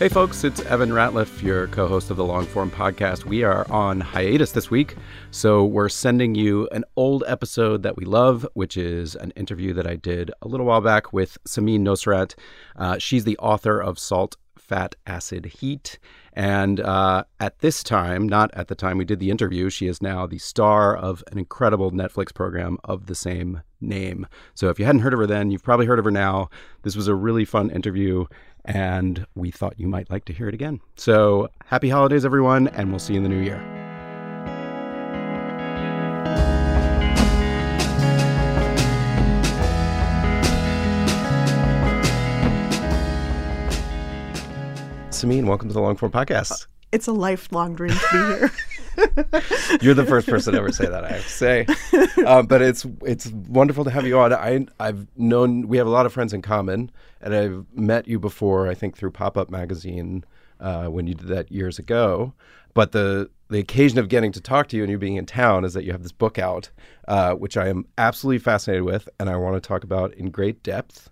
Hey folks, it's Evan Ratliff, your co host of the Longform podcast. We are on hiatus this week, so we're sending you an old episode that we love, which is an interview that I did a little while back with Samin Nosrat. Uh, she's the author of Salt, Fat, Acid, Heat. And uh, at this time, not at the time we did the interview, she is now the star of an incredible Netflix program of the same name. So if you hadn't heard of her then, you've probably heard of her now. This was a really fun interview and we thought you might like to hear it again. So happy holidays, everyone, and we'll see you in the new year. Samin, welcome to the Longform Podcast. It's a lifelong dream to be here. You're the first person to ever say that. I have to say, uh, but it's it's wonderful to have you on. I I've known we have a lot of friends in common, and I've met you before. I think through Pop Up Magazine uh, when you did that years ago. But the the occasion of getting to talk to you and you being in town is that you have this book out, uh, which I am absolutely fascinated with, and I want to talk about in great depth.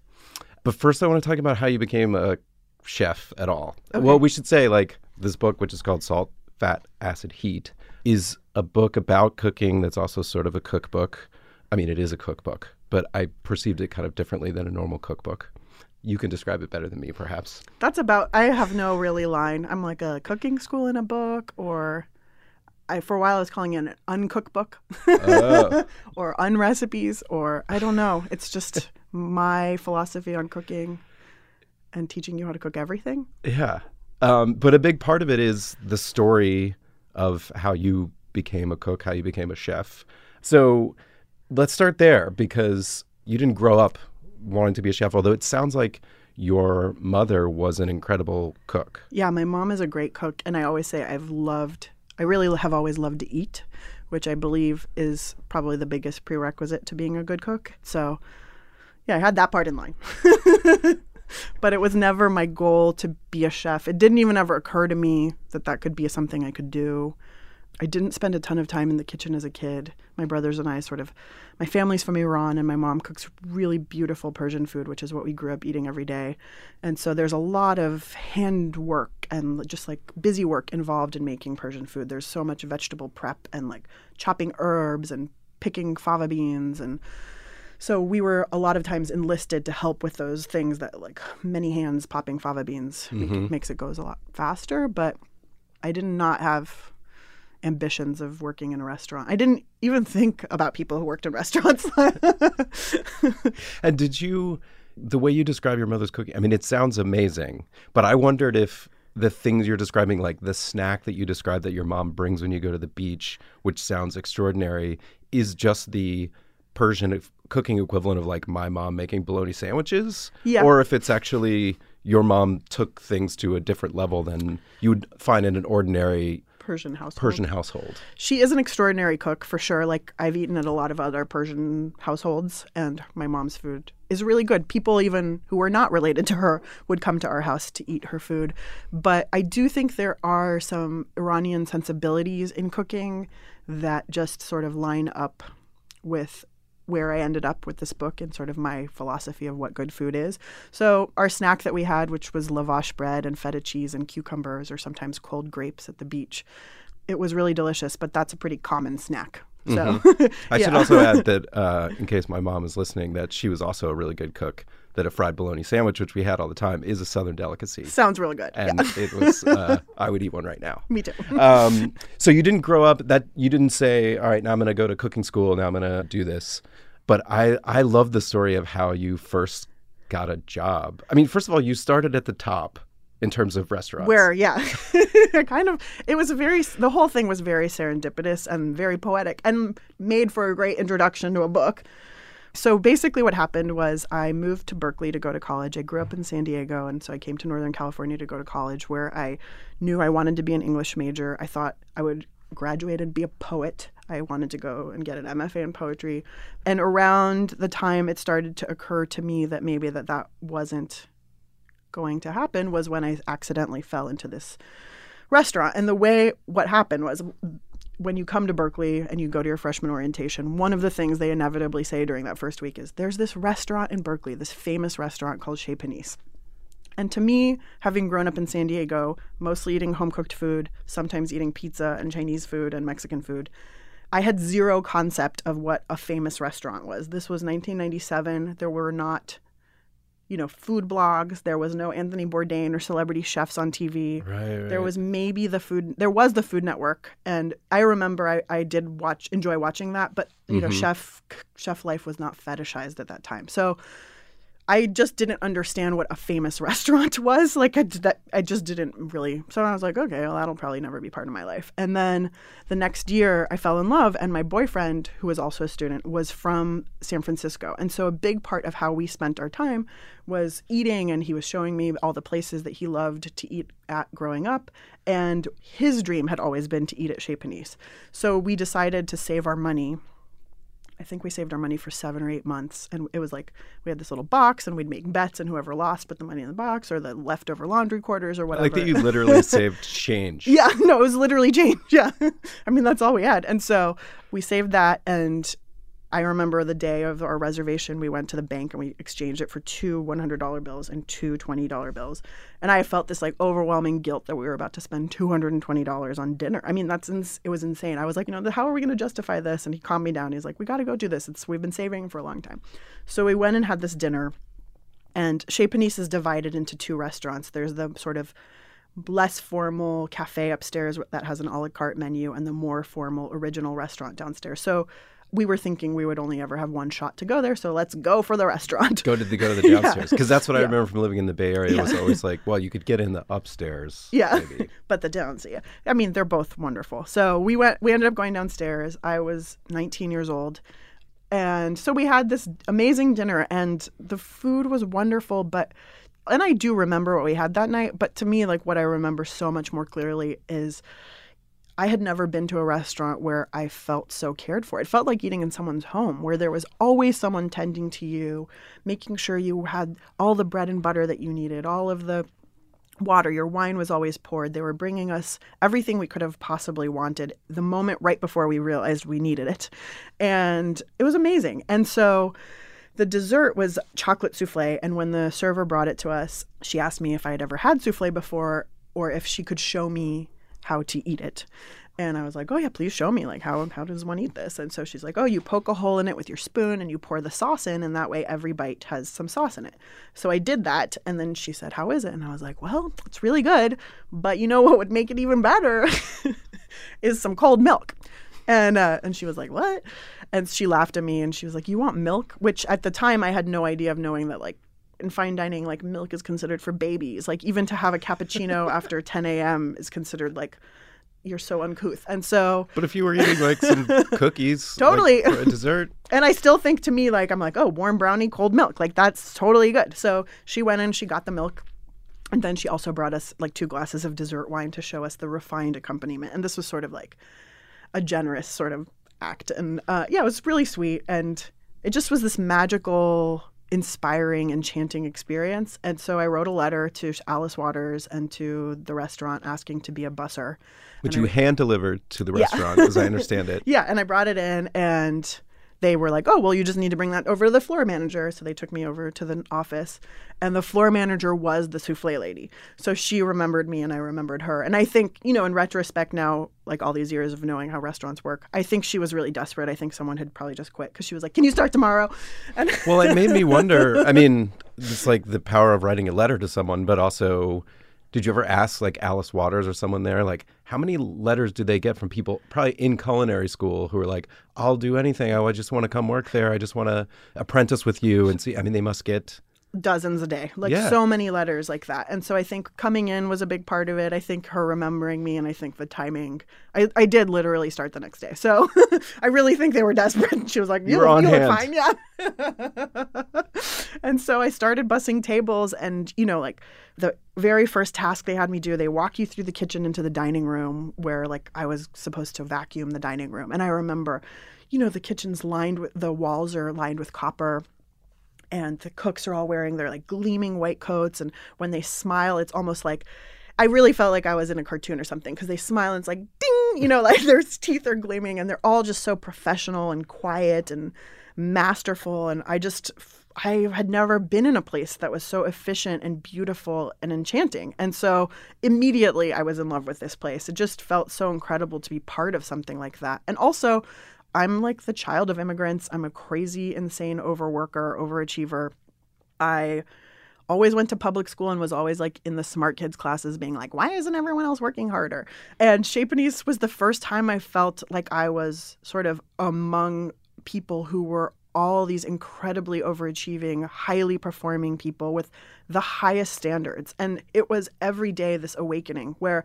But first, I want to talk about how you became a chef at all. Okay. Well, we should say like this book, which is called Salt, Fat, Acid, Heat, is a book about cooking that's also sort of a cookbook. I mean, it is a cookbook, but I perceived it kind of differently than a normal cookbook. You can describe it better than me, perhaps. That's about. I have no really line. I'm like a cooking school in a book, or I for a while I was calling it an uncookbook, oh. or unrecipes, or I don't know. It's just my philosophy on cooking and teaching you how to cook everything. Yeah, um, but a big part of it is the story of how you became a cook, how you became a chef. So let's start there because you didn't grow up wanting to be a chef, although it sounds like your mother was an incredible cook. Yeah, my mom is a great cook. And I always say I've loved, I really have always loved to eat, which I believe is probably the biggest prerequisite to being a good cook. So yeah, I had that part in line. but it was never my goal to be a chef. It didn't even ever occur to me that that could be something I could do. I didn't spend a ton of time in the kitchen as a kid. My brothers and I sort of, my family's from Iran, and my mom cooks really beautiful Persian food, which is what we grew up eating every day. And so there's a lot of hand work and just like busy work involved in making Persian food. There's so much vegetable prep and like chopping herbs and picking fava beans and so we were a lot of times enlisted to help with those things that like many hands popping fava beans mm-hmm. make, makes it goes a lot faster. But I did not have ambitions of working in a restaurant. I didn't even think about people who worked in restaurants. and did you the way you describe your mother's cooking? I mean, it sounds amazing, but I wondered if the things you're describing, like the snack that you described that your mom brings when you go to the beach, which sounds extraordinary, is just the Persian cooking equivalent of like my mom making bologna sandwiches, yeah. or if it's actually your mom took things to a different level than you would find in an ordinary Persian household. Persian household. She is an extraordinary cook for sure. Like I've eaten at a lot of other Persian households, and my mom's food is really good. People even who are not related to her would come to our house to eat her food. But I do think there are some Iranian sensibilities in cooking that just sort of line up with where I ended up with this book and sort of my philosophy of what good food is. So our snack that we had, which was lavash bread and feta cheese and cucumbers, or sometimes cold grapes at the beach, it was really delicious. But that's a pretty common snack. So I should also add that, uh, in case my mom is listening, that she was also a really good cook. That a fried bologna sandwich, which we had all the time, is a southern delicacy. sounds really good. and yeah. it was uh, I would eat one right now. Me too. Um, so you didn't grow up that you didn't say, all right, now I'm going to go to cooking school. Now I'm going to do this. But I I love the story of how you first got a job. I mean, first of all, you started at the top in terms of restaurants. Where, yeah, kind of. It was a very. The whole thing was very serendipitous and very poetic, and made for a great introduction to a book. So basically, what happened was I moved to Berkeley to go to college. I grew up in San Diego, and so I came to Northern California to go to college, where I knew I wanted to be an English major. I thought I would graduate and be a poet. I wanted to go and get an MFA in poetry, and around the time it started to occur to me that maybe that that wasn't going to happen was when I accidentally fell into this restaurant. And the way what happened was when you come to Berkeley and you go to your freshman orientation, one of the things they inevitably say during that first week is there's this restaurant in Berkeley, this famous restaurant called Chez Panisse. And to me, having grown up in San Diego, mostly eating home cooked food, sometimes eating pizza and Chinese food and Mexican food, I had zero concept of what a famous restaurant was. This was 1997. There were not, you know, food blogs. There was no Anthony Bourdain or celebrity chefs on TV. Right, right. There was maybe the food. There was the Food Network, and I remember I, I did watch enjoy watching that. But you know, mm-hmm. chef chef life was not fetishized at that time. So I just didn't understand what a famous restaurant was. Like I that, I just didn't really. So I was like, okay, well, that'll probably never be part of my life. And then the next year, I fell in love, and my boyfriend, who was also a student, was from San Francisco, and so a big part of how we spent our time was eating, and he was showing me all the places that he loved to eat at growing up. And his dream had always been to eat at Chez Panisse. So we decided to save our money I think we saved our money for seven or eight months. And it was like we had this little box and we'd make bets and whoever lost put the money in the box or the leftover laundry quarters or I whatever. like that you literally saved change. yeah, no, it was literally change. Yeah. I mean, that's all we had. And so we saved that. And I remember the day of our reservation, we went to the bank and we exchanged it for two $100 bills and two $20 bills. And I felt this like overwhelming guilt that we were about to spend $220 on dinner. I mean, that's ins- it was insane. I was like, you know, how are we going to justify this? And he calmed me down. He's like, we got to go do this. It's we've been saving for a long time. So we went and had this dinner. And Chez Panisse is divided into two restaurants. There's the sort of less formal cafe upstairs that has an a la carte menu and the more formal original restaurant downstairs. So we were thinking we would only ever have one shot to go there, so let's go for the restaurant. Go to the go to the downstairs because that's what I Yeah. remember from living in the Bay Area. It was always like, well, you could get in the upstairs. Yeah, maybe. but the downs. Yeah, I mean they're both wonderful. So we went. We ended up going downstairs. I was 19 years old, and so we had this amazing dinner, and the food was wonderful. But and I do remember what we had that night. But to me, like what I remember so much more clearly is. I had never been to a restaurant where I felt so cared for. It felt like eating in someone's home, where there was always someone tending to you, making sure you had all the bread and butter that you needed, all of the water. Your wine was always poured. They were bringing us everything we could have possibly wanted the moment right before we realized we needed it. And it was amazing. And so the dessert was chocolate souffle. And when the server brought it to us, she asked me if I had ever had souffle before or if she could show me how to eat it. And I was like, oh, yeah, please show me. Like, how, how does one eat this? And so she's like, oh, you poke a hole in it with your spoon and you pour the sauce in, and that way every bite has some sauce in it. So I did that. And then she said, how is it? And I was like, well, it's really good. But you know what would make it even better is some cold milk. And, uh, and she was like, what? And she laughed at me and she was like, you want milk? Which at the time I had no idea of knowing that, like, in fine dining, like milk is considered for babies. Like even to have a cappuccino after 10 a.m. is considered like you're so uncouth. And so, But if you were eating like some cookies, like, Totally. for a dessert, and I still think to me, like, I'm like, oh, warm brownie, cold milk. Like that's totally good. So she went in, she got the milk. And then she also brought us like two glasses of dessert wine to show us the refined accompaniment. And this was sort of like a generous sort of act. And uh, yeah, it was really sweet. And it just was this magical, inspiring, enchanting experience. And so I wrote a letter to Alice Waters and to the restaurant asking to be a busser. which you hand delivered to the restaurant, as I understand it. Yeah, and I brought it in, and they were like, oh, well, you just need to bring that over to the floor manager. So they took me over to the office, and the floor manager was the souffle lady. So she remembered me, and I remembered her. And I think, you know, in retrospect now, like all these years of knowing how restaurants work, I think she was really desperate. I think someone had probably just quit because she was like, can you start tomorrow? And well, it made me wonder. I mean, it's like the power of writing a letter to someone, but also did you ever ask like Alice Waters or someone there, like, how many letters do they get from people probably in culinary school who are like, I'll do anything. I just want to come work there. I just want to apprentice with you and see. I mean, they must get dozens a day, like Yeah. so many letters like that. And so I think coming in was a big part of it. I think her remembering me, and I think the timing. I, I did literally start the next day, so I really think they were desperate. She was like, "You, on you look fine, yeah." and so I started bussing tables, and you know, like the very first task they had me do, they walk you through the kitchen into the dining room where like I was supposed to vacuum the dining room, and I remember. You know, the kitchen's lined with the walls are lined with copper and the cooks are all wearing their like gleaming white coats and when they smile it's almost like i really felt like i was in a cartoon or something because they smile and it's like ding! You know like their teeth are gleaming and they're all just so professional and quiet and masterful and i just i had never been in a place that was so efficient and beautiful and enchanting and so immediately i was in love with this place. It just felt so incredible to be part of something like that. And also I'm like the child of immigrants. I'm a crazy, insane overworker, overachiever. I always went to public school and was always like in the smart kids classes being like, why isn't everyone else working harder? And Panisse was the first time I felt like I was sort of among people who were all these incredibly overachieving, highly performing people with the highest standards. And it was every day this awakening where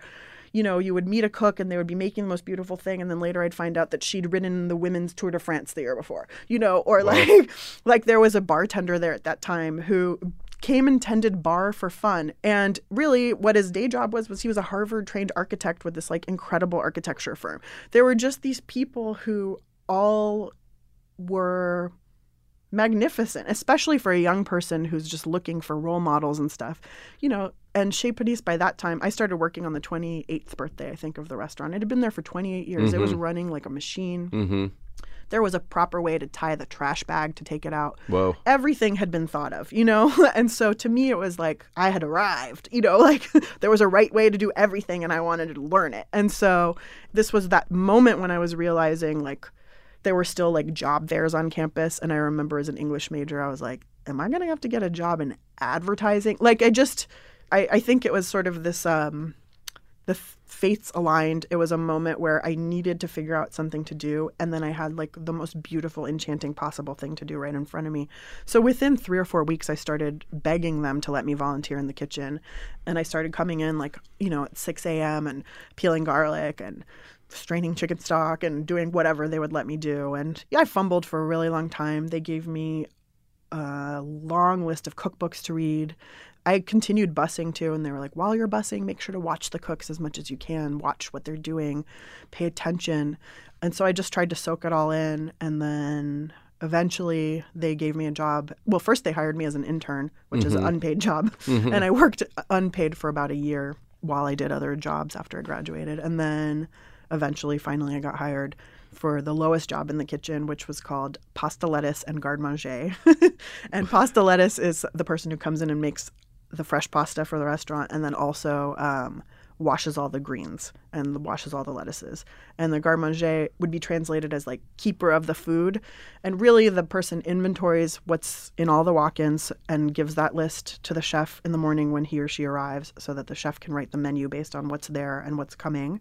you know, you would meet a cook and they would be making the most beautiful thing, and then later I'd find out that she'd ridden the women's Tour de France the year before, you know, or like, like there was a bartender there at that time who came and tended bar for fun, and really what his day job was was he was a Harvard trained architect with this like incredible architecture firm. There were just these people who all were magnificent, especially for a young person who's just looking for role models and stuff. You know, and Chez Panisse by that time, I started working on the 28th birthday, I think, of the restaurant. It had been there for 28 years. It was running like a machine. Mm-hmm. There was a proper way to tie the trash bag to take it out. Whoa. Everything had been thought of, you know? And so to me, it was like I had arrived, you know, like there was a right way to do everything and I wanted to learn it. And so this was that moment when I was realizing like there were still like job fairs on campus. And I remember as an English major, I was like, am I going to have to get a job in advertising? Like I just, I, I think it was sort of this, um, the fates aligned. It was a moment where I needed to figure out something to do. And then I had like the most beautiful, enchanting possible thing to do right in front of me. So within three or four weeks, I started begging them to let me volunteer in the kitchen. And I started coming in like, you know, at 6 a.m. and peeling garlic and straining chicken stock and doing whatever they would let me do. And yeah, I fumbled for a really long time. They gave me a long list of cookbooks to read. I continued busing too, and they were like, while you're busing, make sure to watch the cooks as much as you can, watch what they're doing, pay attention. And so I just tried to soak it all in. And then eventually they gave me a job. Well, first they hired me as an intern, which is an mm-hmm. unpaid job. Mm-hmm. And I worked unpaid for about a year while I did other jobs after I graduated. And then eventually, finally, I got hired for the lowest job in the kitchen, which was called pasta lettuce and garde manger. and pasta lettuce is the person who comes in and makes the fresh pasta for the restaurant and then also um, washes all the greens and washes all the lettuces. And the garde manger would be translated as like keeper of the food. And really, the person inventories what's in all the walk ins and gives that list to the chef in the morning when he or she arrives so that the chef can write the menu based on what's there and what's coming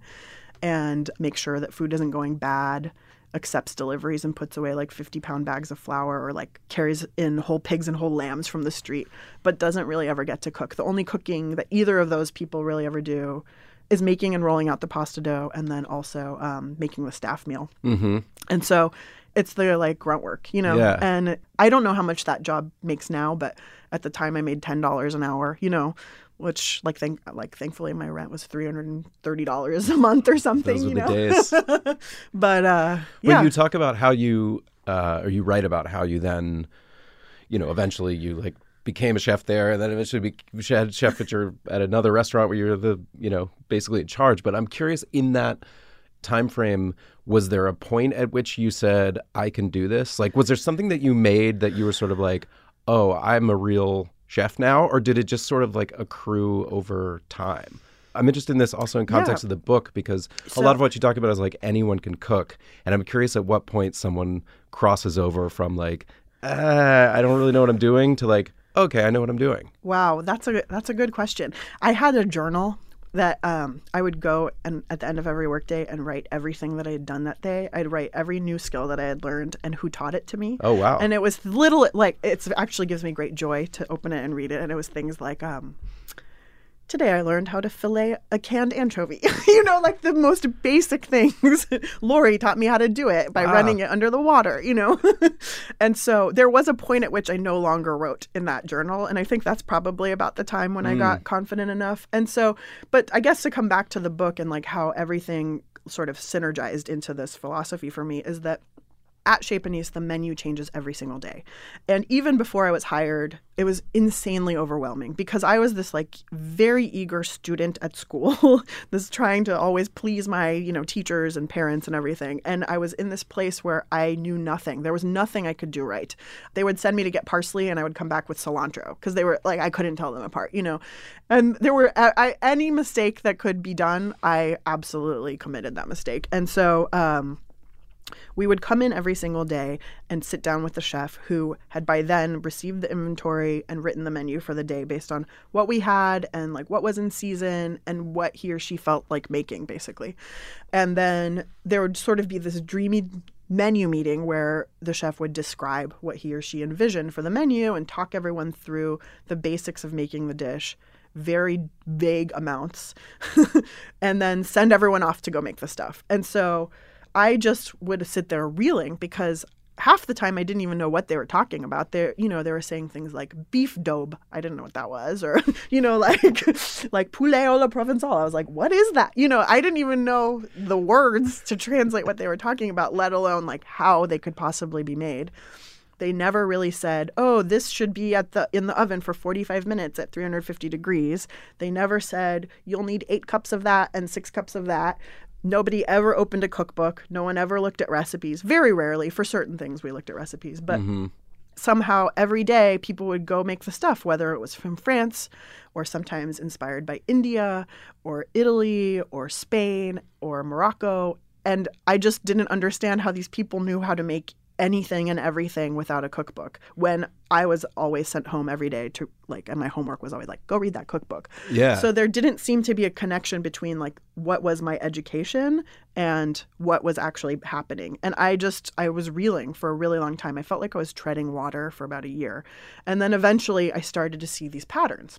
and make sure that food isn't going bad accepts deliveries and puts away like 50 pound bags of flour or like carries in whole pigs and whole lambs from the street but doesn't really ever get to cook the only cooking that either of those people really ever do is making and rolling out the pasta dough and then also um, making the staff meal Mm-hmm. and so it's the like grunt work, you know. Yeah. And I don't know how much that job makes now, but at the time I made ten dollars an hour, you know, which like thank like thankfully my rent was three hundred and thirty dollars a month or something, Those were you the know. days. but uh, When yeah, you talk about how you, uh, or you write about how you then, you know, eventually you like became a chef there, and then eventually be, had chef at your at another restaurant where you're the, you know, basically in charge. But I'm curious in that time frame, was there a point at which you said, I can do this? Like, was there something that you made that you were sort of like, oh, I'm a real chef now? Or did it just sort of like accrue over time? I'm interested in this also in context Yeah. of the book because a lot of what you talk about is like anyone can cook. And I'm curious at what point someone crosses over from like, uh, I don't really know what I'm doing to like, okay, I know what I'm doing. Wow, that's a that's a good question. I had a journal that um, I would go and at the end of every workday and write everything that I had done that day. I'd write every new skill that I had learned and who taught it to me. Oh, wow. And it was little like it's actually gives me great joy to open it and read it. And it was things like um, today I learned how to fillet a canned anchovy. you know, like the most basic things. Lori taught me how to do it by running it under the water, you know? and so there was a point at which I no longer wrote in that journal. And I think that's probably about the time when I got mm. confident enough. And so, but I guess to come back to the book and like how everything sort of synergized into this philosophy for me is that at Chez Panisse, the menu changes every single day. And even before I was hired, it was insanely overwhelming because I was this like very eager student at school, this trying to always please my, you know, teachers and parents and everything. And I was in this place where I knew nothing. There was nothing I could do right. They would send me to get parsley and I would come back with cilantro because they were like, I couldn't tell them apart, you know. And there were I, any mistake that could be done, I absolutely committed that mistake. And so, um, we would come in every single day and sit down with the chef who had by then received the inventory and written the menu for the day based on what we had and like what was in season and what he or she felt like making basically. And then there would sort of be this dreamy menu meeting where the chef would describe what he or she envisioned for the menu and talk everyone through the basics of making the dish very vague amounts and then send everyone off to go make the stuff. And so I just would sit there reeling because half the time I didn't even know what they were talking about. They, you know, they were saying things like beef daube. I didn't know what that was, or you know, like like poulet à la provençal. I was like, what is that? You know, I didn't even know the words to translate what they were talking about, let alone like how they could possibly be made. They never really said, "Oh, this should be at the in the oven for 45 minutes at 350 degrees." They never said, "You'll need 8 cups of that and 6 cups of that." Nobody ever opened a cookbook. No one ever looked at recipes. Very rarely for certain things we looked at recipes, but mm-hmm. somehow every day people would go make the stuff, whether it was from France or sometimes inspired by India or Italy or Spain or Morocco. And I just didn't understand how these people knew how to make anything and everything without a cookbook when I was always sent home every day to like and my homework was always like go read that cookbook. Yeah. So there didn't seem to be a connection between like what was my education and what was actually happening. And I just I was reeling for a really long time. I felt like I was treading water for about a year. And then eventually I started to see these patterns.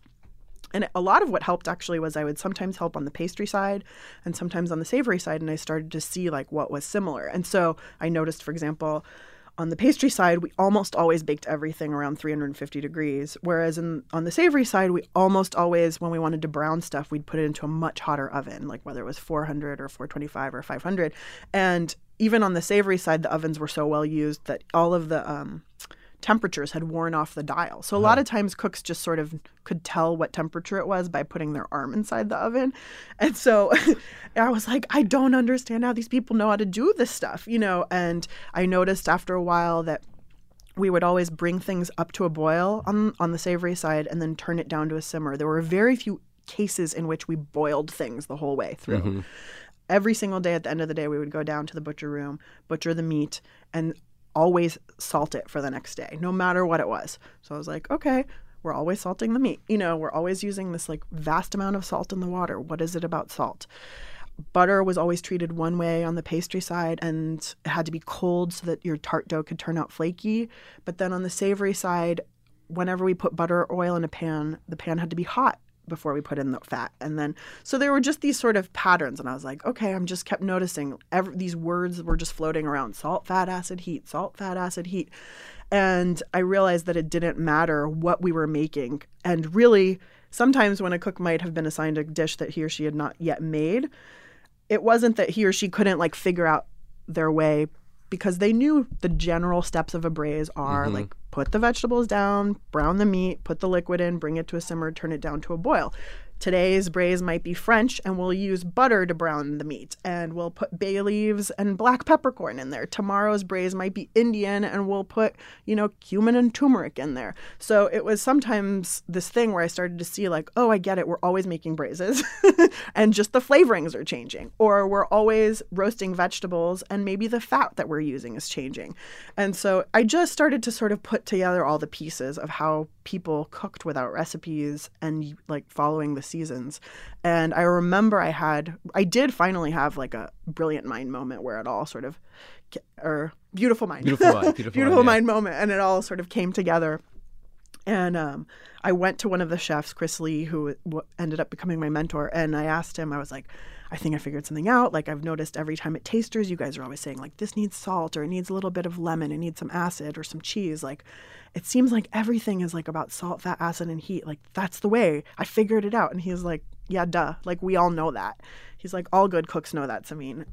And a lot of what helped actually was I would sometimes help on the pastry side and sometimes on the savory side. And I started to see like what was similar. And so I noticed, for example, on the pastry side, we almost always baked everything around 350 degrees. Whereas in, on the savory side, we almost always, when we wanted to brown stuff, we'd put it into a much hotter oven, like whether it was 400 or 425 or 500. And even on the savory side, the ovens were so well used that all of the um, temperatures had worn off the dial. So a lot of times cooks just sort of could tell what temperature it was by putting their arm inside the oven. And so I was like, I don't understand how these people know how to do this stuff, you know, and I noticed after a while that we would always bring things up to a boil on on the savory side and then turn it down to a simmer. There were very few cases in which we boiled things the whole way through. Mm-hmm. Every single day at the end of the day we would go down to the butcher room, butcher the meat and always salt it for the next day, no matter what it was. So I was like, okay, we're always salting the meat. You know, we're always using this like vast amount of salt in the water. What is it about salt? Butter was always treated one way on the pastry side and it had to be cold so that your tart dough could turn out flaky. But then on the savory side, whenever we put butter or oil in a pan, the pan had to be hot before we put in the fat. And then, so there were just these sort of patterns. And I was like, okay, I'm just kept noticing every, these words were just floating around salt, fat, acid, heat, salt, fat, acid, heat. And I realized that it didn't matter what we were making. And really, sometimes when a cook might have been assigned a dish that he or she had not yet made, it wasn't that he or she couldn't like figure out their way because they knew the general steps of a braise are mm-hmm. like put the vegetables down, brown the meat, put the liquid in, bring it to a simmer, turn it down to a boil. Today's braise might be French and we'll use butter to brown the meat and we'll put bay leaves and black peppercorn in there. Tomorrow's braise might be Indian and we'll put, you know, cumin and turmeric in there. So it was sometimes this thing where I started to see like, oh, I get it. We're always making braises and just the flavorings are changing. Or we're always roasting vegetables and maybe the fat that we're using is changing. And so I just started to sort of put together all the pieces of how people cooked without recipes and like following the seasons. And I remember I had, I did finally have like a brilliant mind moment where it all sort of, or beautiful mind, beautiful mind, beautiful, beautiful mind, mind moment, and it all sort of came together. And um, I went to one of the chefs, Chris Lee, who w- ended up becoming my mentor, and I asked him, I was like, I think I figured something out. Like I've noticed every time at tasters, you guys are always saying like this needs salt or it needs a little bit of lemon, it needs some acid or some cheese. Like it seems like everything is like about salt, fat, acid, and heat. Like that's the way. I figured it out. And he's like, Yeah, duh. Like we all know that. He's like, all good cooks know that, Samin.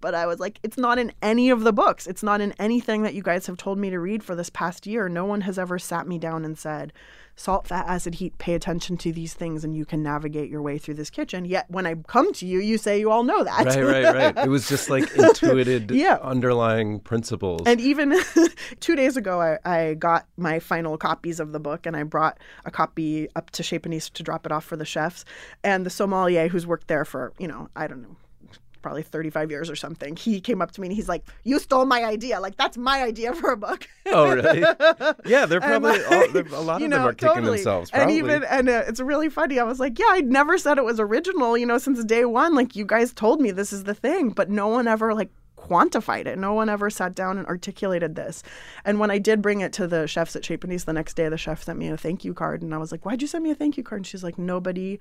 But I was like, it's not in any of the books. It's not in anything that you guys have told me to read for this past year. No one has ever sat me down and said, salt, fat, acid, heat, pay attention to these things and you can navigate your way through this kitchen. Yet when I come to you, you say you all know that. Right, right, right. It was just like intuited Yeah. underlying principles. And even two days ago, I, I got my final copies of the book and I brought a copy up to Chez Panisse to drop it off for the chefs. And the sommelier who's worked there for, you know, I don't know, probably 35 years or something, he came up to me and he's like, You stole my idea. Like, that's my idea for a book. oh, really? Yeah, they're probably, like, all, they're, a lot of them know, are kicking totally. themselves. And even and uh, it's really funny. I was like, yeah, I never said it was original. You know, since day one, like you guys told me this is the thing, but no one ever like quantified it. No one ever sat down and articulated this. And when I did bring it to the chefs at Chez Panisse the next day, the chef sent me a thank you card, and I was like, why'd you send me a thank you card? And she's like, nobody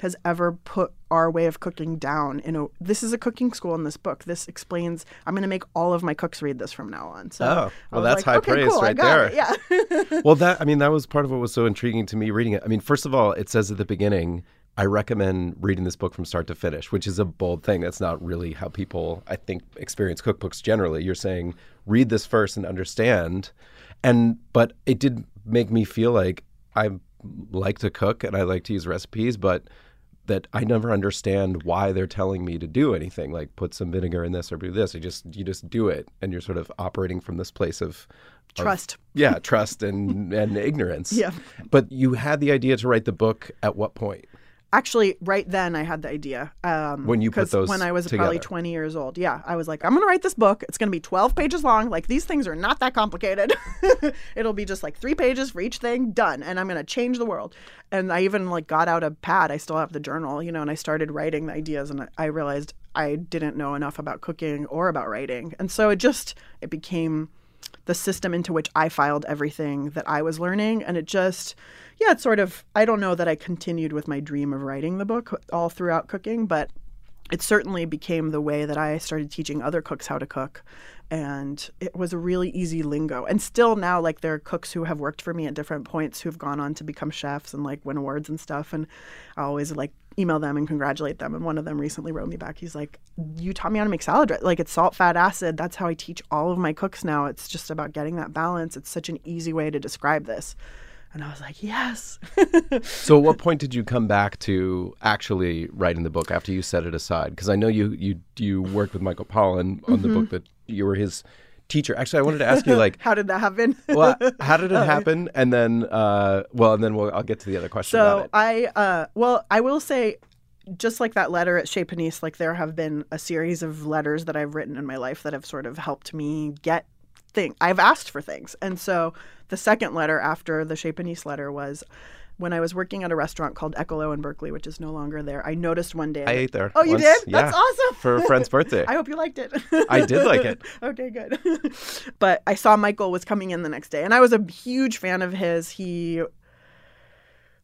has ever put our way of cooking down in a this is a cooking school in this book this explains i'm going to make all of my cooks read this from now on so Oh, well, that's like, high okay, praise cool, right there. it, yeah well, that I mean, that was part of what was so intriguing to me reading it. I mean, first of all, it says at the beginning, I recommend reading this book from start to finish, which is a bold thing. That's not really how people, I think, experience cookbooks generally. You're saying read this first and understand, and but it did make me feel like I like to cook and I like to use recipes, but that I never understand why they're telling me to do anything like put some vinegar in this or do this. I just you just do it and you're sort of operating from this place of of- Trust. yeah, trust and and ignorance. Yeah. But you had the idea to write the book at what point? Actually, right then I had the idea. Um, When you put those when I was probably 20 years old. Yeah, I was like, I'm gonna write this book. It's gonna be 12 pages long. Like these things are not that complicated. It'll be just like three pages for each thing, done. And I'm gonna change the world. And I even like got out a pad. I still have the journal, you know, and I started writing the ideas. And I- I realized I didn't know enough about cooking or about writing. And so it just it became the system into which I filed everything that I was learning. And it just, yeah, it's sort of, I don't know that I continued with my dream of writing the book all throughout cooking, but it certainly became the way that I started teaching other cooks how to cook. And it was a really easy lingo. And still now, like, there are cooks who have worked for me at different points who've gone on to become chefs and, like, win awards and stuff. And I always, like, email them and congratulate them. And one of them recently wrote me back. He's like, You taught me how to make salad dressing. Like, it's salt, fat, acid. That's how I teach all of my cooks now. It's just about getting that balance. It's such an easy way to describe this. And I was like, Yes. So at what point did you come back to actually writing the book after you set it aside? Because I know you you you worked with Michael Pollan on the Mm-hmm. book that you were his teacher. Actually, I wanted to ask you like how did that happen? well, how did it happen? And then, uh, well, and then we'll, I'll get to the other question about So. I, uh, well, I will say, just like that letter at Chez Panisse, like there have been a series of letters that I've written in my life that have sort of helped me get things. I've asked for things, and so the second letter after the Chez Panisse letter was. When I was working at a restaurant called Eccolo in Berkeley, which is no longer there, I noticed one day. I ate there. Oh, you once. did? That's awesome. For a friend's birthday. I hope you liked it. I did like it. okay, good. but I saw Michael was coming in the next day, and I was a huge fan of his. He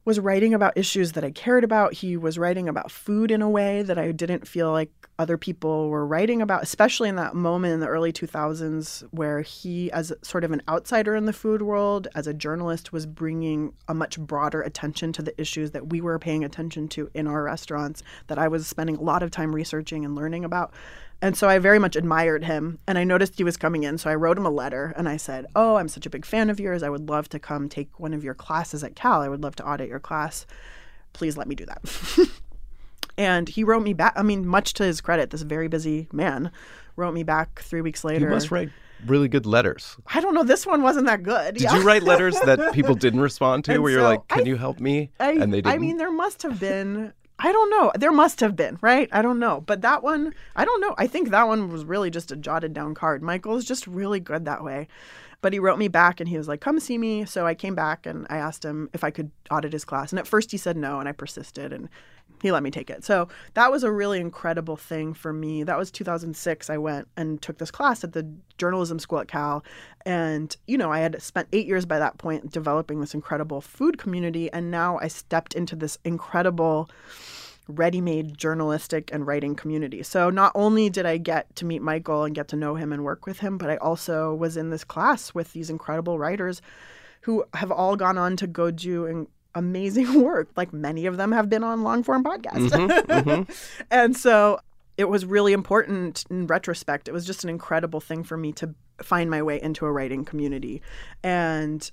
was writing about issues that I cared about. He was writing about food in a way that I didn't feel like other people were writing about, especially in that moment in the early 2000s where he, as sort of an outsider in the food world, as a journalist, was bringing a much broader attention to the issues that we were paying attention to in our restaurants, that I was spending a lot of time researching and learning about. And so I very much admired him. And I noticed he was coming in. So I wrote him a letter and I said, Oh, I'm such a big fan of yours. I would love to come take one of your classes at Cal. I would love to audit your class. please let me do that. and he wrote me back. I mean, much to his credit, this very busy man wrote me back three weeks later. You must write really good letters. I don't know. This one wasn't that good. Did you write letters that people didn't respond to, And where you're like, "Can I- you help me?" I, and they didn't. I mean, there must have been. I don't know. There must have been, right? I don't know. But that one, I don't know. I think that one was really just a jotted down card. Michael is just really good that way. But he wrote me back and he was like, come see me. So I came back and I asked him if I could audit his class. And at first he said no, and I persisted and he let me take it. So that was a really incredible thing for me. That was 2006. I went and took this class at the journalism school at Cal. And, you know, I had spent eight years by that point developing this incredible food community. And now I stepped into this incredible ready-made journalistic and writing community. So not only did I get to meet Michael and get to know him and work with him, but I also was in this class with these incredible writers who have all gone on to go do amazing work. Like many of them have been on long form podcasts. Mm-hmm, mm-hmm. and so it was really important in retrospect. It was just an incredible thing for me to find my way into a writing community. And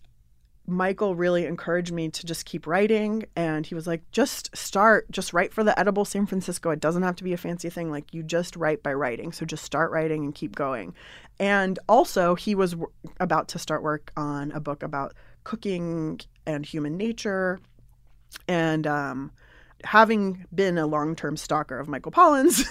Michael really encouraged me to just keep writing. And he was like, just start, just write for the Edible San Francisco. It doesn't have to be a fancy thing. Like, you just write by writing. So just start writing and keep going. And also, he was w- about to start work on a book about cooking and human nature. And, um, having been a long-term stalker of Michael Pollan's,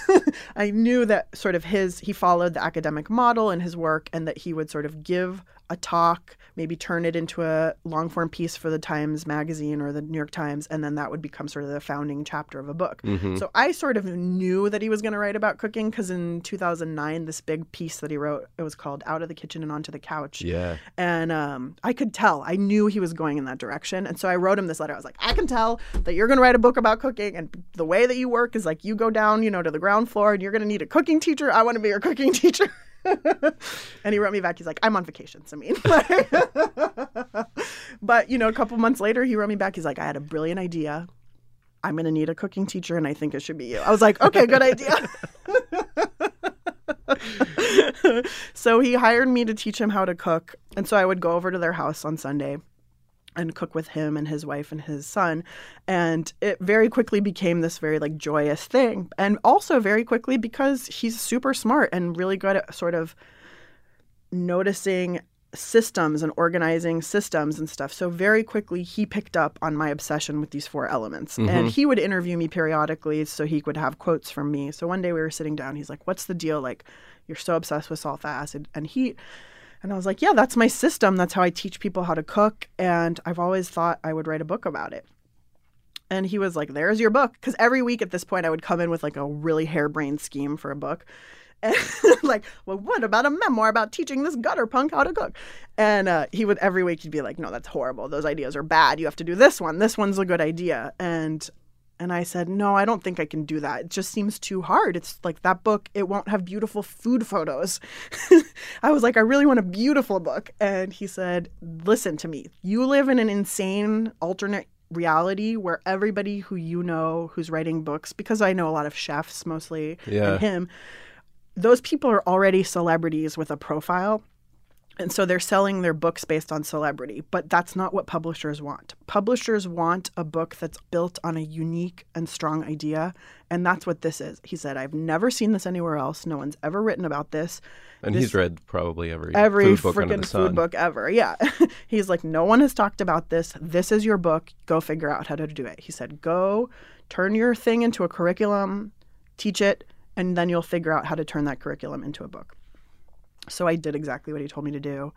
I knew that sort of his he followed the academic model in his work and that he would sort of give a talk, maybe turn it into a long-form piece for the Times magazine or the New York Times and then that would become sort of the founding chapter of a book. So I sort of knew that he was going to write about cooking cuz in 2009 this big piece that he wrote it was called Out of the Kitchen and Onto the Couch Yeah. and um, I could tell. I knew he was going in that direction. And so I wrote him this letter. I was like, I can tell that you're going to write a book about cooking. And the way that you work is like you go down, you know, to the ground floor and you're going to need a cooking teacher. I want to be your cooking teacher. and he wrote me back. He's like, I'm on vacation, I mean. but, you know, a couple months later, he wrote me back. He's like, I had a brilliant idea. I'm going to need a cooking teacher and I think it should be you. I was like, okay, good idea. so he hired me to teach him how to cook. And so I would go over to their house on Sunday and cook with him and his wife and his son. And it very quickly became this very like joyous thing. And also very quickly because he's super smart and really good at sort of noticing systems and organizing systems and stuff. So very quickly he picked up on my obsession with these four elements. And mm-hmm. he would interview me periodically so he could have quotes from me. So one day we were sitting down, he's like, "What's the deal? Like you're so obsessed with salt, fat, acid, and heat." And I was like, "Yeah, that's my system. That's how I teach people how to cook, and I've always thought I would write a book about it." And he was like, "There's your book." Because every week at this point, I would come in with like a really harebrained scheme for a book, and like, "Well, what about a memoir about teaching this gutter punk how to cook?" And uh, he would every week he'd be like, "No, that's horrible. Those ideas are bad. You have to do this one. This one's a good idea." And and I said, "No, I don't think I can do that. It just seems too hard. It's like that book. It won't have beautiful food photos." I was like, "I really want a beautiful book." And he said, "Listen to me. You live in an insane alternate reality where everybody who you know who's writing books because I know a lot of chefs mostly Yeah. and him those people are already celebrities with a profile and so they're selling their books based on celebrity, but that's not what publishers want. Publishers want a book that's built on a unique and strong idea, and that's what this is. He said, I've never seen this anywhere else. No one's ever written about this. And This- he's read probably every Every food book freaking food book ever. Yeah. He's like, no one has talked about this. This is your book. Go figure out how to do it. He said, go turn your thing into a curriculum, teach it, and then you'll figure out how to turn that curriculum into a book. So I did exactly what he told me to do,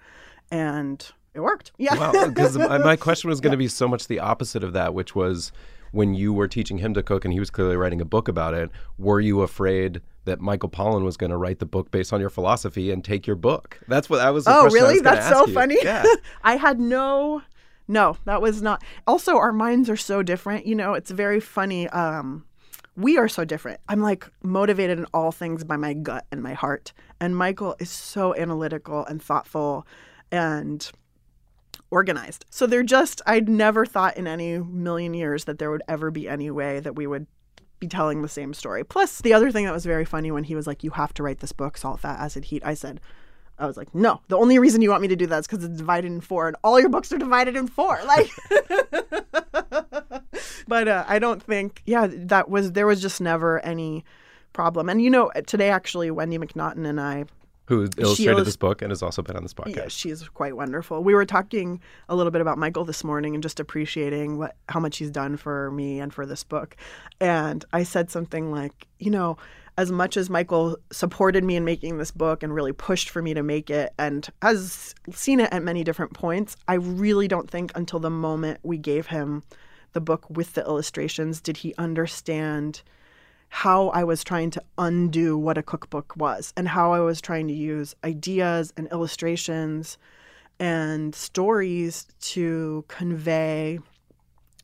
and it worked. Yeah. Wow, because my, question was going to be so much the opposite of that, which was when you were teaching him to cook and he was clearly writing a book about it, were you afraid that Michael Pollan was going to write the book based on your philosophy and take your book? That's what I was. Oh, really? was That's so you. funny. Yeah. I had no, no, that was not. Also, our minds are so different. You know, it's very funny. Um, we are so different. I'm like motivated in all things by my gut and my heart. And Michael is so analytical and thoughtful and organized. So they're just, I'd never thought in any million years that there would ever be any way that we would be telling the same story. Plus, the other thing that was very funny when he was like, You have to write this book, Salt, Fat, Acid, Heat, I said, I was like, no, the only reason you want me to do that is because it's divided in four, and all your books are divided in four. Like, but uh, I don't think, yeah, that was there was just never any problem. And you know, today actually, Wendy MacNaughton and I Who illustrated illus- this book and has also been on this podcast. yeah, she's quite wonderful. We were talking a little bit about Michael this morning and just appreciating what how much he's done for me and for this book. And I said something like, you know, as much as Michael supported me in making this book and really pushed for me to make it and has seen it at many different points, I really don't think until the moment we gave him the book with the illustrations did he understand how I was trying to undo what a cookbook was and how I was trying to use ideas and illustrations and stories to convey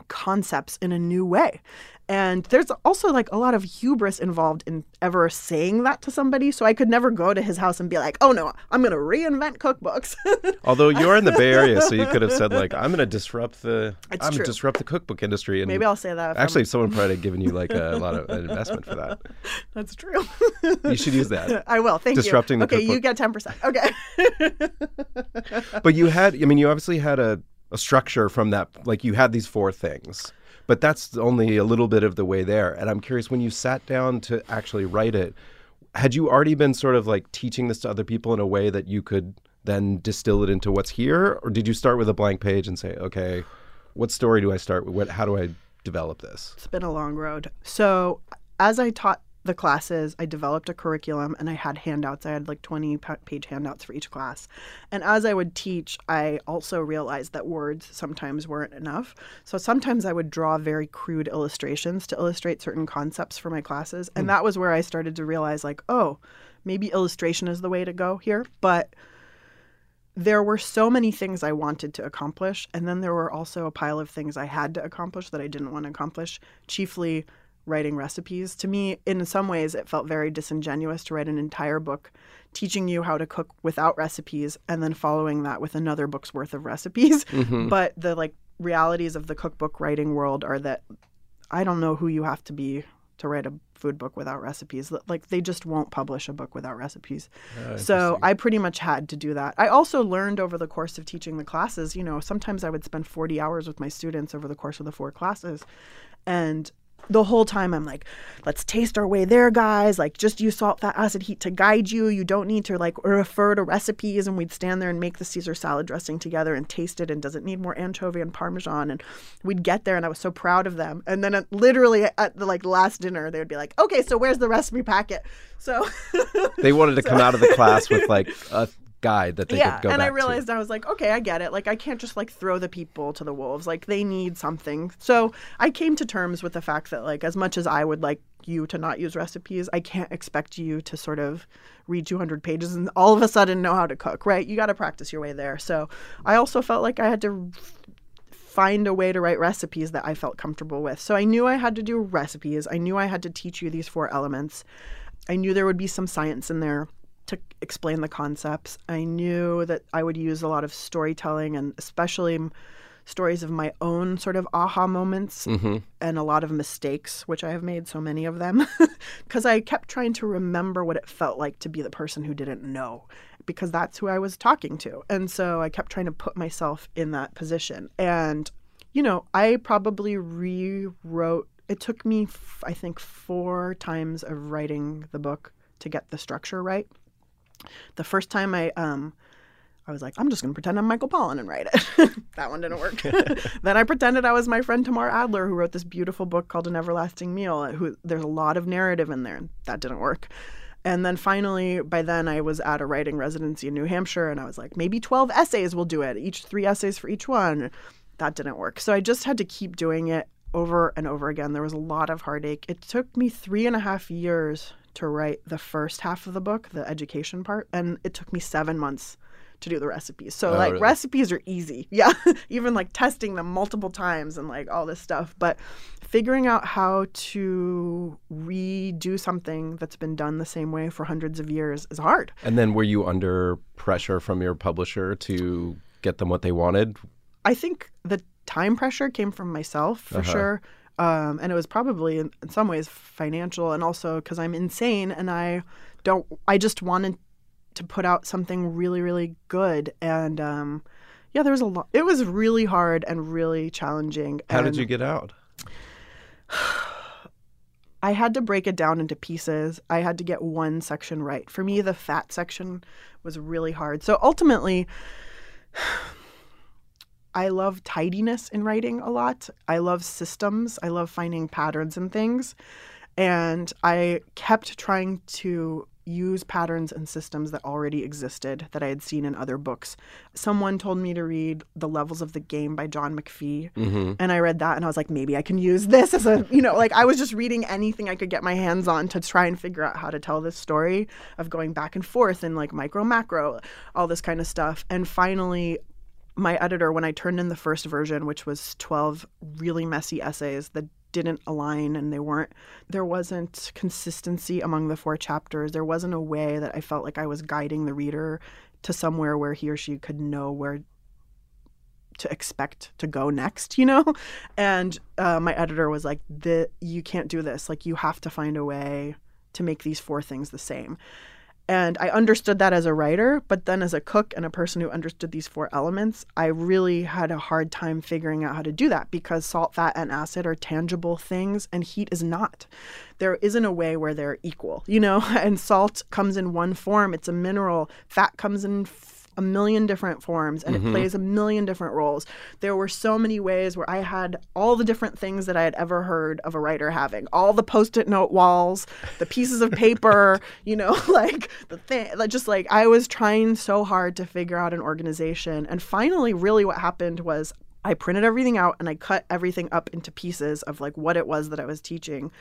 concepts in a new way. And there's also like a lot of hubris involved in ever saying that to somebody. So I could never go to his house and be like, oh no, I'm going to reinvent cookbooks. Although you're in the Bay Area, so you could have said like, "I'm going to disrupt the, It's I'm going to disrupt the cookbook industry." And Maybe I'll say that. if I'm- actually, someone probably had given you like a, lot of an investment for that. that's true. You should use that. I will. Thank Disrupting you. the Okay, you get 10%. Okay. But you had, I mean, you obviously had a, a structure from that. Like you had these four things, but that's only a little bit of the way there. And I'm curious, when you sat down to actually write it, had you already been sort of like teaching this to other people in a way that you could then distill it into what's here, or did you start with a blank page and say, okay, what story do I start with? What, how do I develop this? It's been a long road. So, as I taught the classes, I developed a curriculum and I had handouts. I had like 20 page handouts for each class. And as I would teach, I also realized that words sometimes weren't enough. So, sometimes I would draw very crude illustrations to illustrate certain concepts for my classes. And hmm. that was where I started to realize, like, oh, maybe illustration is the way to go here. But there were so many things I wanted to accomplish, and then there were also a pile of things I had to accomplish that I didn't want to accomplish, chiefly writing recipes. To me, in some ways, it felt very disingenuous to write an entire book teaching you how to cook without recipes and then following that with another book's worth of recipes. Mm-hmm. But the like realities of the cookbook writing world are that I don't know who you have to be to write a food book without recipes. Like they just won't publish a book without recipes. Ah, so I pretty much had to do that. I also learned over the course of teaching the classes, you know, sometimes I would spend 40 hours with my students over the course of the four classes. And the whole time I'm like, let's taste our way there, guys. Like, just use salt, fat, acid, heat to guide you. You don't need to like refer to recipes. And we'd stand there and make the Caesar salad dressing together and taste it. And does it need more anchovy and parmesan? And we'd get there, and I was so proud of them. And then at, literally at the like last dinner, they would be like, okay, so where's the recipe packet? So They wanted to come out of the class with like a guide that they yeah, could go and I realized I was like, okay, I get it. Like, I can't just like throw the people to the wolves. Like, they need something. So I came to terms with the fact that, like, as much as I would like you to not use recipes, I can't expect you to sort of read 200 pages and all of a sudden know how to cook, right? You got to practice your way there. So I also felt like I had to find a way to write recipes that I felt comfortable with. So I knew I had to do recipes. I knew I had to teach you these four elements. I knew there would be some science in there to explain the concepts. I knew that I would use a lot of storytelling and especially stories of my own sort of aha moments mm-hmm. and a lot of mistakes, which I have made so many of them, because I kept trying to remember what it felt like to be the person who didn't know, because that's who I was talking to. And so I kept trying to put myself in that position. And, you know, I probably rewrote, it took me, f- I think, four times of writing the book to get the structure right. The first time I um I was like, I'm just gonna pretend I'm Michael Pollan and write it. that one didn't work. then I pretended I was my friend Tamar Adler, who wrote this beautiful book called An Everlasting Meal. Who there's a lot of narrative in there, and that didn't work. And then finally, by then, I was at a writing residency in New Hampshire, and I was like, maybe 12 essays will do it, each three essays for each one. That didn't work. So I just had to keep doing it over and over again. There was a lot of heartache. It took me three and a half years to write the first half of the book, the education part, and it took me seven months to do the recipes. So oh, like really? recipes are easy. Yeah. Even like testing them multiple times and like all this stuff. But figuring out how to redo something that's been done the same way for hundreds of years is hard. And then were you under pressure from your publisher to get them what they wanted? I think the time pressure came from myself for uh-huh. sure. Um, and it was probably in, in some ways financial and also because I'm insane and I don't, I just wanted to put out something really, really good. And um, yeah, there was a lot. It was really hard and really challenging. How did you get out? I had to break it down into pieces. I had to get one section right. For me, the fat section was really hard. So ultimately, I love tidiness in writing a lot. I love systems. I love finding patterns and things. And I kept trying to use patterns and systems that already existed that I had seen in other books. Someone told me to read The Levels of the Game by John McPhee. Mm-hmm. And I read that and I was like, maybe I can use this as a, you know, like I was just reading anything I could get my hands on to try and figure out how to tell this story of going back and forth and like micro, macro, all this kind of stuff. And finally, my editor, when I turned in the first version, which was 12 really messy essays that didn't align and they weren't there wasn't consistency among the four chapters. There wasn't a way that i felt like i was guiding the reader to somewhere where he or she could know where to expect to go next you know? And uh, my editor was like the you can't do this. Like you have to find a way to make these four things the same and I understood that as a writer, but then as a cook and a person who understood these four elements, I really had a hard time figuring out how to do that because salt, fat, and acid are tangible things and heat is not. There isn't a way where they're equal, you know? And salt comes in one form, it's a mineral. Fat comes in a million different forms and Mm-hmm. it plays a million different roles. There were so many ways where I had all the different things that I had ever heard of a writer having all the post it note walls, the pieces of paper, you know, like the thing, like just like I was trying so hard to figure out an organization. And finally, really what happened was I printed everything out and I cut everything up into pieces of like what it was that I was teaching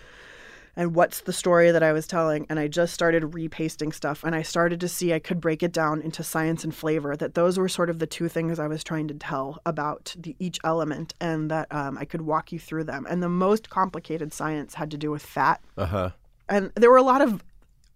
and what's the story that I was telling. And I just started repasting stuff and I started to see I could break it down into science and flavor, that those were sort of the two things I was trying to tell about the, each element and that um, I could walk you through them. And the most complicated science had to do with fat. Uh huh. And there were a lot of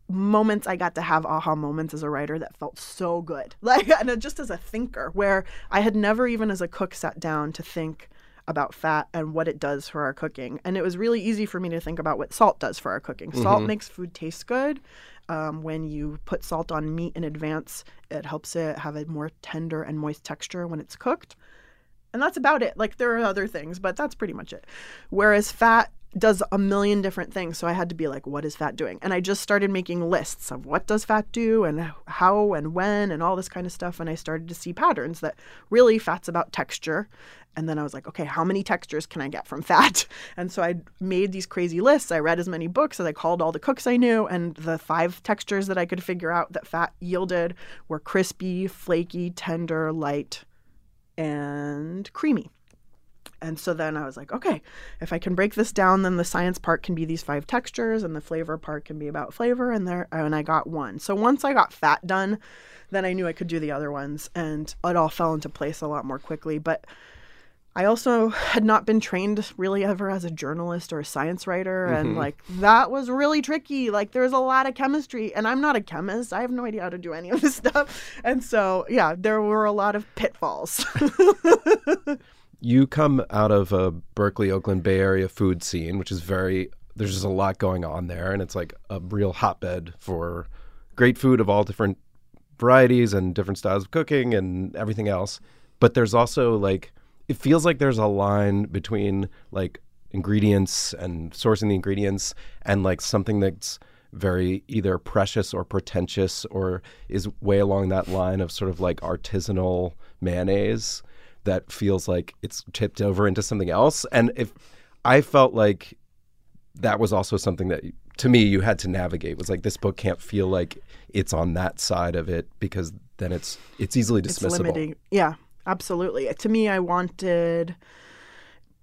moments I got to have aha moments as a writer that felt so good. Like, and just as a thinker, where I had never even as a cook sat down to think about fat and what it does for our cooking. And it was really easy for me to think about what salt does for our cooking. Salt makes food taste good. Um, when you put salt on meat in advance, it helps it have a more tender and moist texture when it's cooked. And that's about it. Like there are other things, but that's pretty much it. Whereas fat does a million different things. So I had to be like, what is fat doing? And I just started making lists of what does fat do and how and when and all this kind of stuff. And I started to see patterns that really fat's about texture. And then I was like, okay, how many textures can I get from fat? And so I made these crazy lists. I read as many books as I called all the cooks I knew. And the five textures that I could figure out that fat yielded were crispy, flaky, tender, light, and creamy. And so then I was like, okay, if I can break this down, then the science part can be these five textures, and the flavor part can be about flavor. And there, and I got one. So once I got fat done, then I knew I could do the other ones, and it all fell into place a lot more quickly. But I also had not been trained really ever as a journalist or a science writer, and mm-hmm. like that was really tricky. Like there's a lot of chemistry, and I'm not a chemist. I have no idea how to do any of this stuff. And so, yeah, there were a lot of pitfalls. You come out of a Berkeley, Oakland, Bay Area food scene, which is very, there's just a lot going on there. And it's like a real hotbed for great food of all different varieties and different styles of cooking and everything else. But there's also like, it feels like there's a line between like ingredients and sourcing the ingredients and like something that's very either precious or pretentious or is way along that line of sort of like artisanal mayonnaise that feels like it's tipped over into something else. And if I felt like that was also something that to me you had to navigate was like this book can't feel like it's on that side of it because then it's it's easily dismissible it's limiting. Yeah, absolutely. To me, I wanted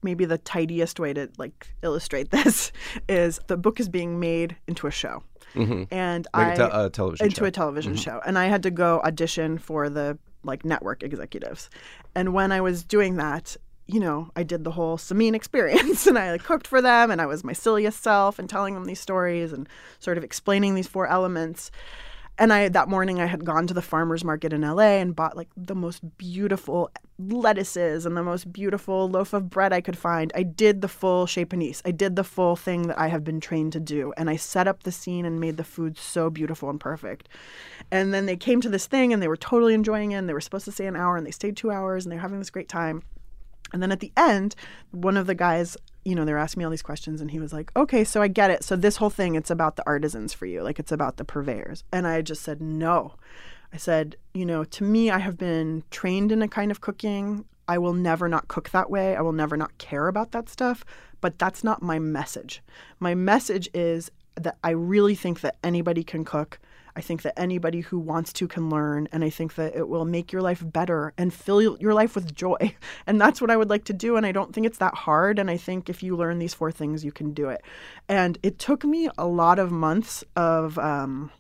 maybe the tidiest way to like illustrate this is the book is being made into a show, Mhm. and Like I a, te- a television into show. Mm-hmm. a television show, and I had to go audition for the like network executives, and when I was doing that. You know, I did the whole Samin experience and I like, cooked for them and I was my silliest self and telling them these stories and sort of explaining these four elements. And I that morning I had gone to the farmers market in LA and bought like the most beautiful lettuces and the most beautiful loaf of bread I could find. I did the full chez panisse. I did the full thing that I have been trained to do and I set up the scene and made the food so beautiful and perfect. And then they came to this thing and they were totally enjoying it and they were supposed to stay an hour and they stayed 2 hours and they're having this great time. And then at the end, one of the guys, you know, they're asking me all these questions, and he was like, okay, so I get it. So this whole thing, it's about the artisans for you, like it's about the purveyors. And I just said, no. I said, you know, to me, I have been trained in a kind of cooking. I will never not cook that way. I will never not care about that stuff. But that's not my message. My message is that I really think that anybody can cook. I think that anybody who wants to can learn, and I think that it will make your life better and fill your life with joy. And that's what I would like to do. And I don't think it's that hard. And I think if you learn these four things, you can do it. And it took me a lot of months of um,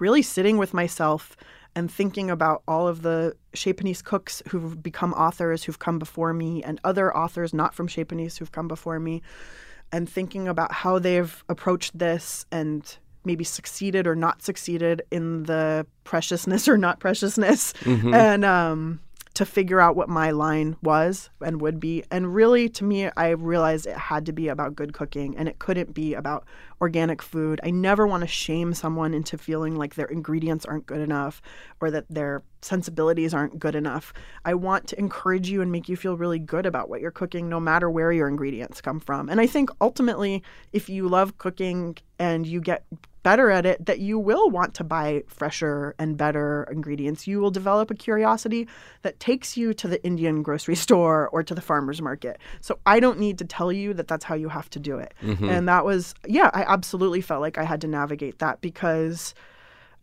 really sitting with myself and thinking about all of the Chez cooks who've become authors who've come before me and other authors not from Chez who've come before me and thinking about how they've approached this and maybe succeeded or not succeeded in the preciousness or not preciousness Mm-hmm. and um, to figure out what my line was and would be. And really to me i realized it had to be about good cooking and it couldn't be about organic food. I never want to shame someone into feeling like their ingredients aren't good enough or that their sensibilities aren't good enough. I want to encourage you and make you feel really good about what you're cooking no matter where your ingredients come from. And i think ultimately if you love cooking and you get better at it that you will want to buy fresher and better ingredients. You will develop a curiosity that takes you to the Indian grocery store or to the farmer's market. So I don't need to tell you that that's how you have to do it. Mm-hmm. And that was, yeah, I absolutely felt like I had to navigate that because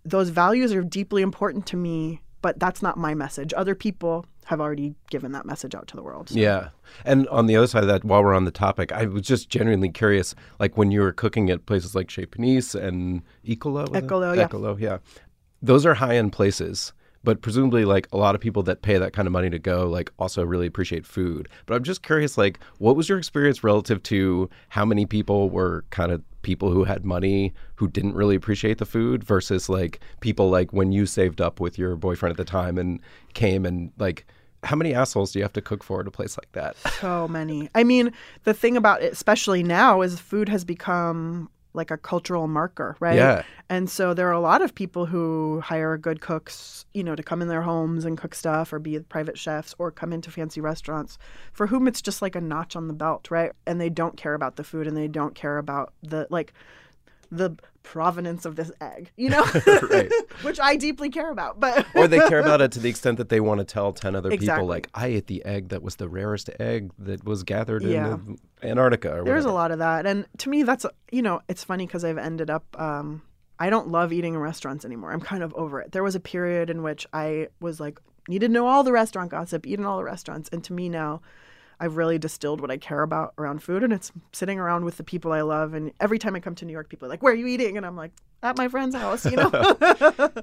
those values are deeply important to me, but that's not my message. Other people have already given that message out to the world. So- Yeah. And on the other side of that, while we're on the topic, I was just genuinely curious, like when you were cooking at places like Chez Panisse and Eccolo. Eccolo, yeah. Eccolo, yeah. Those are high end places. But presumably, like a lot of people that pay that kind of money to go, like also really appreciate food. But I'm just curious, like, what was your experience relative to how many people were kind of people who had money who didn't really appreciate the food versus like people like when you saved up with your boyfriend at the time and came and like how many assholes do you have to cook for at a place like that? So many. I mean, the thing about it, especially now, is food has become like a cultural marker, right? Yeah. And so there are a lot of people who hire good cooks, you know, to come in their homes and cook stuff or be private chefs or come into fancy restaurants for whom it's just like a notch on the belt, right? And they don't care about the food and they don't care about the like the provenance of this egg, you know? Which I deeply care about. But or they care about it to the extent that they want to tell 10 other people like i ate the egg that was the rarest egg that was gathered Yeah. in antarctica or There's a lot of that. And to me, that's, you know, it's funny because I've ended up, um, I don't love eating in restaurants anymore. I'm kind of over it. There was a period in which I was like, needed to know all the restaurant gossip, eat in all the restaurants. And to me now, I've really distilled what I care about around food, and it's sitting around with the people I love. And every time I come to New York, people are like, "Where are you eating?" And I'm like, "At my friend's house," you know.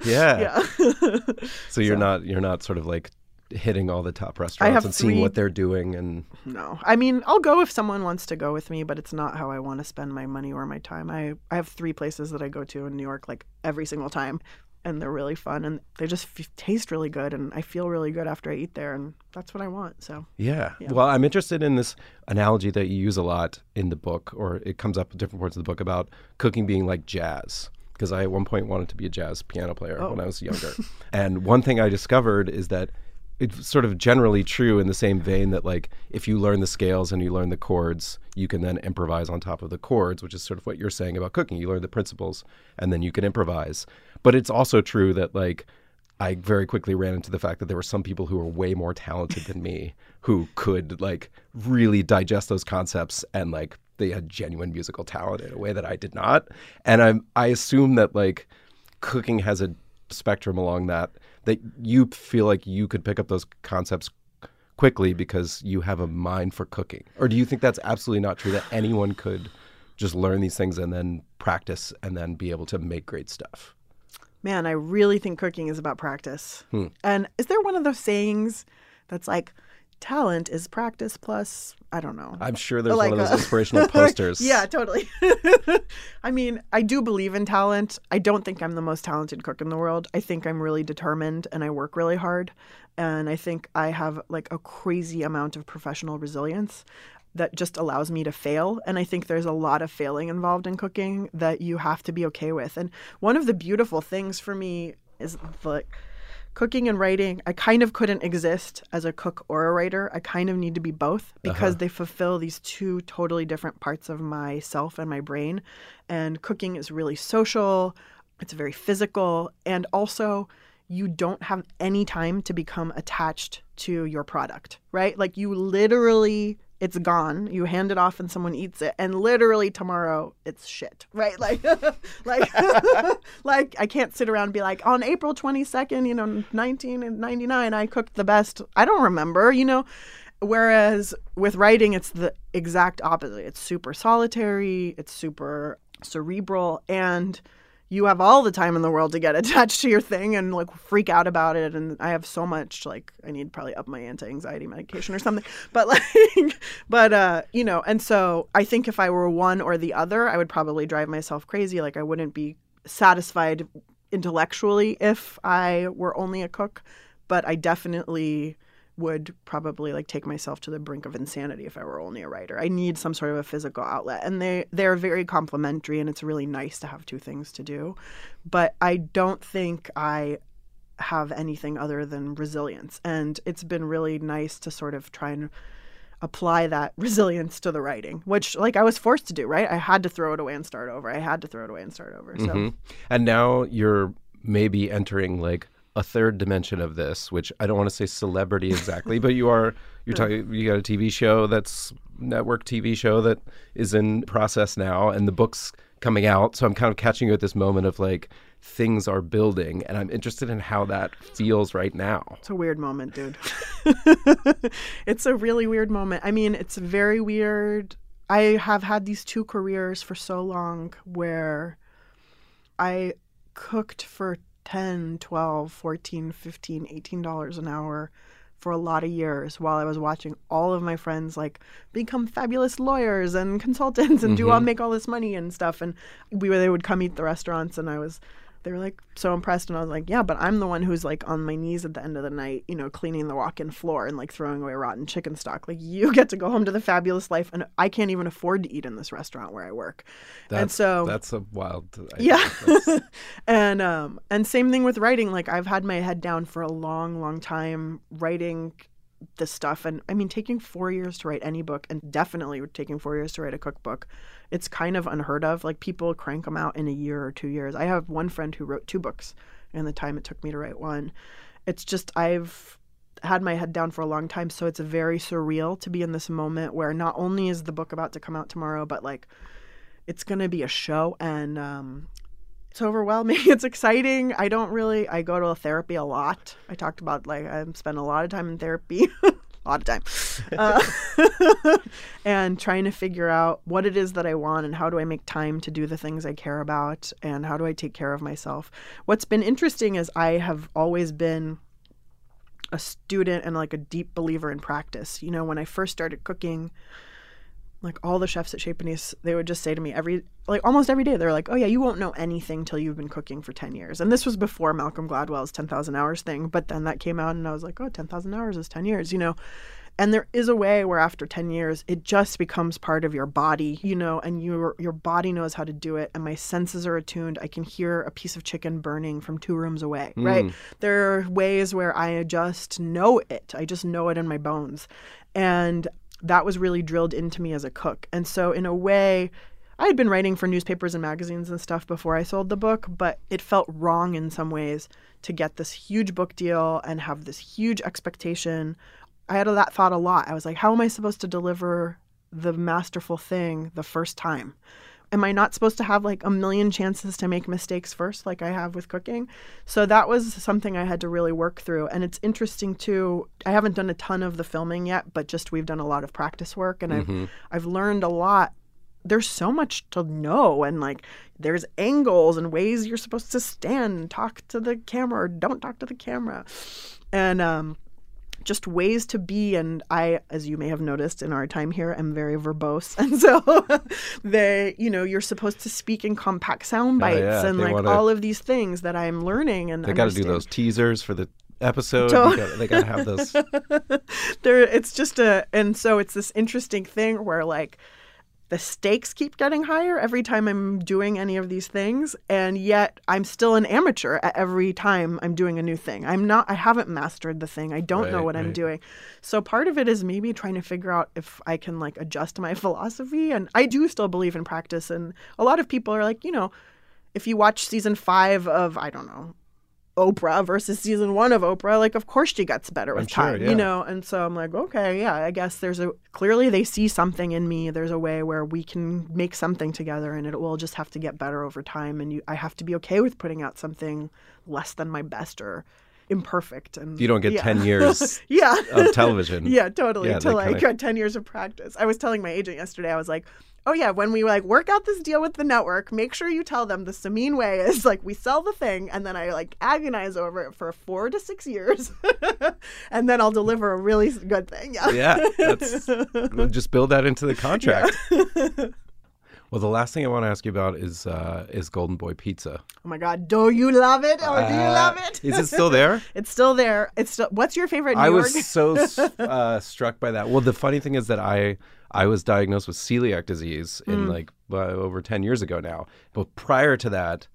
yeah. yeah. so you're not you're not sort of like hitting all the top restaurants and seeing what they're doing and No. I mean, I'll go if someone wants to go with me, but it's not how I want to spend my money or my time. I, I have three places that I go to in New York like every single time, and they're really fun and they just f- taste really good, and I feel really good after I eat there, and that's what I want. So, yeah. Well, I'm interested in this analogy that you use a lot in the book, or it comes up in different parts of the book about cooking being like jazz. Because I at one point wanted to be a jazz piano player oh. when I was younger. and one thing I discovered is that it's sort of generally true in the same vein that like if you learn the scales and you learn the chords, you can then improvise on top of the chords, which is sort of what you're saying about cooking. You learn the principles and then you can improvise. But it's also true that like I very quickly ran into the fact that there were some people who were way more talented than me who could like really digest those concepts and like they had genuine musical talent in a way that I did not. And I'm I assume that like cooking has a spectrum along that that you feel like you could pick up those concepts quickly because you have a mind for cooking. Or do you think that's absolutely not true that anyone could just learn these things and then practice and then be able to make great stuff? man, I really think cooking is about practice. Hmm. And is there one of those sayings that's like, talent is practice plus I don't know. I'm sure there's Like one of a- those inspirational posters. yeah, totally. I mean, I do believe in talent. I don't think I'm the most talented cook in the world. I think I'm really determined and I work really hard. And I think I have like a crazy amount of professional resilience that just allows me to fail. And I think there's a lot of failing involved in cooking that you have to be okay with. And one of the beautiful things for me is like cooking and writing, I kind of couldn't exist as a cook or a writer. I kind of need to be both uh-huh. because they fulfill these two totally different parts of myself and my brain. And cooking is really social, it's very physical, and also you don't have any time to become attached to your product, right? Like you literally it's gone. You hand it off and someone eats it, and literally tomorrow it's shit, right? Like, like, like I can't sit around and be like, on April twenty second, you know, nineteen ninety nine, I cooked the best. I don't remember, you know. Whereas with writing, it's the exact opposite. It's super solitary. It's super cerebral, and you have all the time in the world to get attached to your thing and like freak out about it. And i have so much like i need probably up my anti-anxiety medication or something. But like but uh you know and so i think if i were one or the other i would probably drive myself crazy. Like i wouldn't be satisfied intellectually if i were only a cook. But i definitely would probably like take myself to the brink of insanity if I were only a writer. I need some sort of a physical outlet and they they're very complementary and it's really nice to have two things to do. But I don't think I have anything other than resilience and it's been really nice to sort of try and apply that resilience to the writing, which like I was forced to do, right? I had to throw it away and start over. I had to throw it away and start over. So Mhm. And now you're maybe entering like a third dimension of this, which I don't want to say celebrity exactly, but you are you're talking you got a TV show that's network TV show that is in process now and the book's coming out. So I'm kind of catching you at this moment of like things are building and I'm interested in how that feels right now. It's a weird moment, dude. it's a really weird moment. I mean, it's very weird. I have had these two careers for so long where I cooked for 10, 12, 14, 15, 18 dollars an hour for a lot of years while I was watching all of my friends like become fabulous lawyers and consultants and do all mm-hmm. make all this money and stuff. And we they would come eat the restaurants and I was they were like so impressed and I was like, yeah, but I'm the one who's like on my knees at the end of the night, you know, cleaning the walk-in floor and like throwing away rotten chicken stock. Like you get to go home to the fabulous life and I can't even afford to eat in this restaurant where I work. That's, and so that's a wild idea. yeah. And um and same thing with writing. Like I've had my head down for a long, long time writing this stuff and I mean taking 4 years to write any book and definitely taking 4 years to write a cookbook. It's kind of unheard of. Like people crank them out in a year or 2 years. I have one friend who wrote two books in the time it took me to write one. It's just I've had my head down for a long time, so it's very surreal to be in this moment where not only is the book about to come out tomorrow, but like it's going to be a show and um it's overwhelming. It's exciting. I don't really. I go to therapy a lot. I talked about like I spend a lot of time in therapy, a lot of time, uh, and trying to figure out what it is that I want and how do I make time to do the things I care about and how do I take care of myself. What's been interesting is I have always been a student and like a deep believer in practice. You know, when I first started cooking, like all the chefs at Chez Panisse, they would just say to me every, like almost every day, they're like, "Oh yeah, you won't know anything till you've been cooking for ten years." And this was before Malcolm Gladwell's ten thousand hours thing. But then that came out, and I was like, "Oh, 10,000 hours is ten years," you know. And there is a way where after ten years, it just becomes part of your body, you know, and your your body knows how to do it. And my senses are attuned. I can hear a piece of chicken burning from two rooms away, hmm. right? There are ways where I just know it. I just know it in my bones, and that was really drilled into me as a cook. And so, in a way, I had been writing for newspapers and magazines and stuff before I sold the book, but it felt wrong in some ways to get this huge book deal and have this huge expectation. I had that thought a lot. I was like, how am I supposed to deliver the masterful thing the first time? Am I not supposed to have like a million chances to make mistakes first, like I have with cooking? So that was something I had to really work through. And it's interesting too. I haven't done a ton of the filming yet, but just we've done a lot of practice work, and I've I've learned a lot. There's so much to know, and like there's angles and ways you're supposed to stand and talk to the camera or don't talk to the camera, and um, just ways to be and i as you may have noticed in our time here am very verbose and so they you know you're supposed to speak in compact sound oh, bites Oh, yeah, and they like wanna- all of these things that i'm learning and They got to do those teasers for the episode. They got to have those. there it's just a and so it's this interesting thing where like the stakes keep getting higher every time I'm doing any of these things and yet I'm still an amateur at every time I'm doing a new thing. I'm not I haven't mastered the thing. I don't know Right, what I'm doing. So part of it is maybe trying to figure out if I can like adjust my philosophy and I do still believe in practice and a lot of people are like, you know, if you watch season 5 of I don't know Oprah versus season one of Oprah, like of course she gets better with I'm sure, time, yeah. you know. And so I'm like, okay, yeah, I guess there's a clearly they see something in me. There's a way where we can make something together, and it will just have to get better over time. And you, I have to be okay with putting out something less than my best or imperfect. And You don't get yeah. 10 years yeah, of television. yeah, totally. Yeah, like kinda- uh, 10 years of practice. I was telling my agent yesterday, I was like, oh, yeah, when we like work out this deal with the network, make sure you tell them the Samin way is like we sell the thing and then I like agonize over it for four to six years and then I'll deliver a really good thing. Yeah. Yeah, that's just build that into the contract. Well, the last thing I want to ask you about is uh, is Golden Boy Pizza. Oh my God. Do you love it or do you Uh, love it? Is it still there? it's still there. It's still, what's your favorite New I York? was so uh, struck by that. Well, the funny thing is that I I was diagnosed with celiac disease Mm. in like uh, over ten years ago now. But prior to that,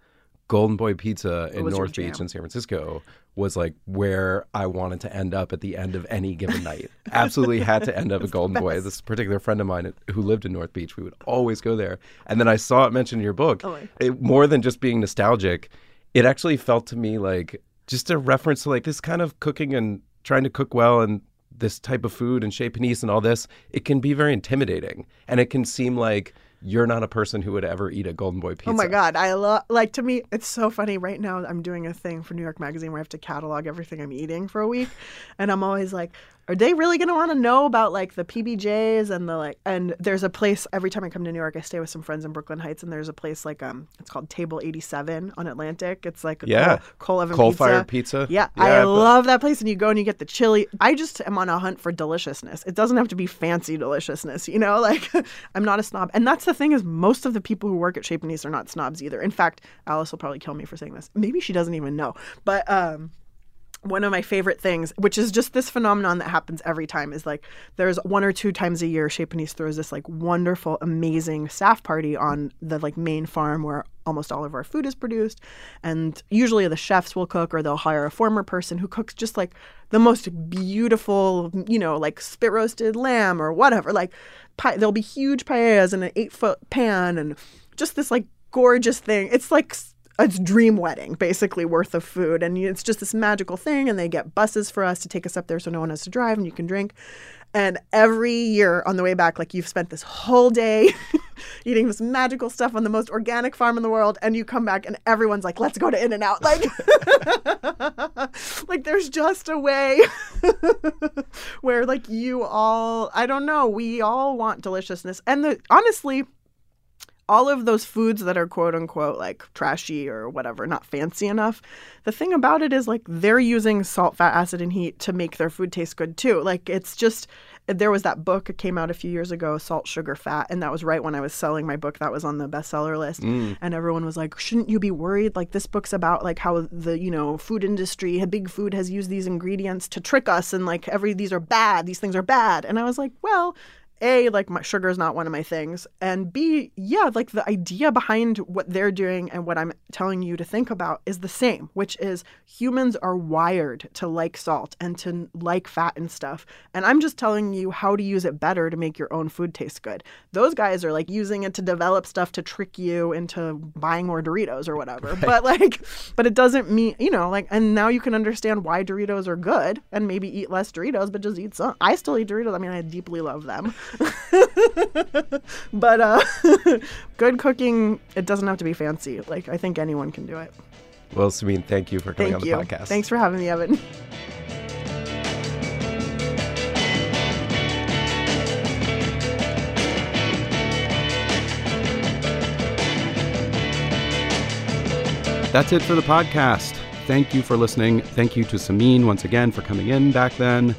Golden Boy Pizza in North Beach in San Francisco was like where I wanted to end up at the end of any given night. Absolutely had to end up at Golden Boy. This particular friend of mine who lived in North Beach, we would always go there. And then I saw it mentioned in your book. Oh. It, more than just being nostalgic, it actually felt to me like just a reference to like this kind of cooking and trying to cook well and this type of food and chez panisse and all this. It can be very intimidating, and it can seem like you're not a person who would ever eat a Golden Boy pizza. Oh my god, I love like to me it's so funny right now I'm doing a thing for New York Magazine where I have to catalog everything I'm eating for a week and I'm always like are they really going to want to know about like the PBJs and the like and there's a place every time I come to New York I stay with some friends in Brooklyn Heights and there's a place like um it's called Table 87 on Atlantic. It's like a Yeah. coal, coal oven Coal-fired pizza. pizza? Yeah, Yeah, I but- love that place and you go and you get the chili. I just am on a hunt for deliciousness. It doesn't have to be fancy deliciousness, you know? Like I'm not a snob. And that's the thing is most of the people who work at Chez Panisse are not snobs either. In fact, Alice will probably kill me for saying this. Maybe she doesn't even know. But um one of my favorite things, which is just this phenomenon that happens every time, is like there's one or two times a year Chez Panisse throws this like wonderful, amazing staff party on the like main farm where almost all of our food is produced. And usually the chefs will cook or they'll hire a former person who cooks just like the most beautiful, you know, like spit roasted lamb or whatever. Like pi- there'll be huge paellas in an eight foot pan and just this like gorgeous thing. It's like it's dream wedding basically worth of food. And it's just this magical thing and they get buses for us to take us up there so no one has to drive and you can drink. And every year on the way back like you've spent this whole day eating this magical stuff on the most organic farm in the world and you come back and everyone's like let's go to in and out like like there's just a way where like you all i don't know we all want deliciousness. And the honestly all of those foods that are quote unquote like trashy or whatever, not fancy enough, the thing about it is like they're using salt, fat, acid, and heat to make their food taste good too. Like it's just, there was that book, it came out a few years ago, Salt, Sugar, Fat. And that was right when I was selling my book. That was on the bestseller list. Mm. And everyone was like, shouldn't you be worried? Like this book's about like how the, you know, food industry, big food has used these ingredients to trick us. And like every, these are bad, these things are bad. And I was like, well, a like my sugar is not one of my things and b yeah like the idea behind what they're doing and what i'm telling you to think about is the same which is humans are wired to like salt and to like fat and stuff and i'm just telling you how to use it better to make your own food taste good. Those guys are like using it to develop stuff to trick you into buying more doritos or whatever but like but it doesn't mean you know like and now you can understand why doritos are good and maybe eat less doritos but just eat some i still eat doritos i mean i deeply love them but uh good cooking it doesn't have to be fancy like i think anyone can do it Well, Samin, thank you for coming thank on you the podcast. thanks for having me evan That's it for the podcast. thank you for listening. Thank you to Samin once again for coming in back then.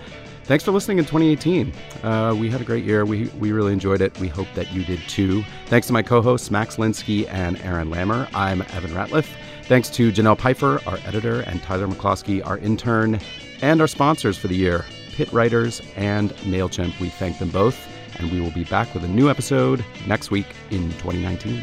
Thanks for listening in 2018. Uh, we had a great year. We, we really enjoyed it. We hope that you did too. Thanks to my co hosts, Max Linsky and Aaron Lammer. I'm Evan Ratliff. Thanks to Janelle Piper, our editor, and Tyler McCloskey, our intern, and our sponsors for the year, Pit Writers and MailChimp. We thank them both, and we will be back with a new episode next week in 2019.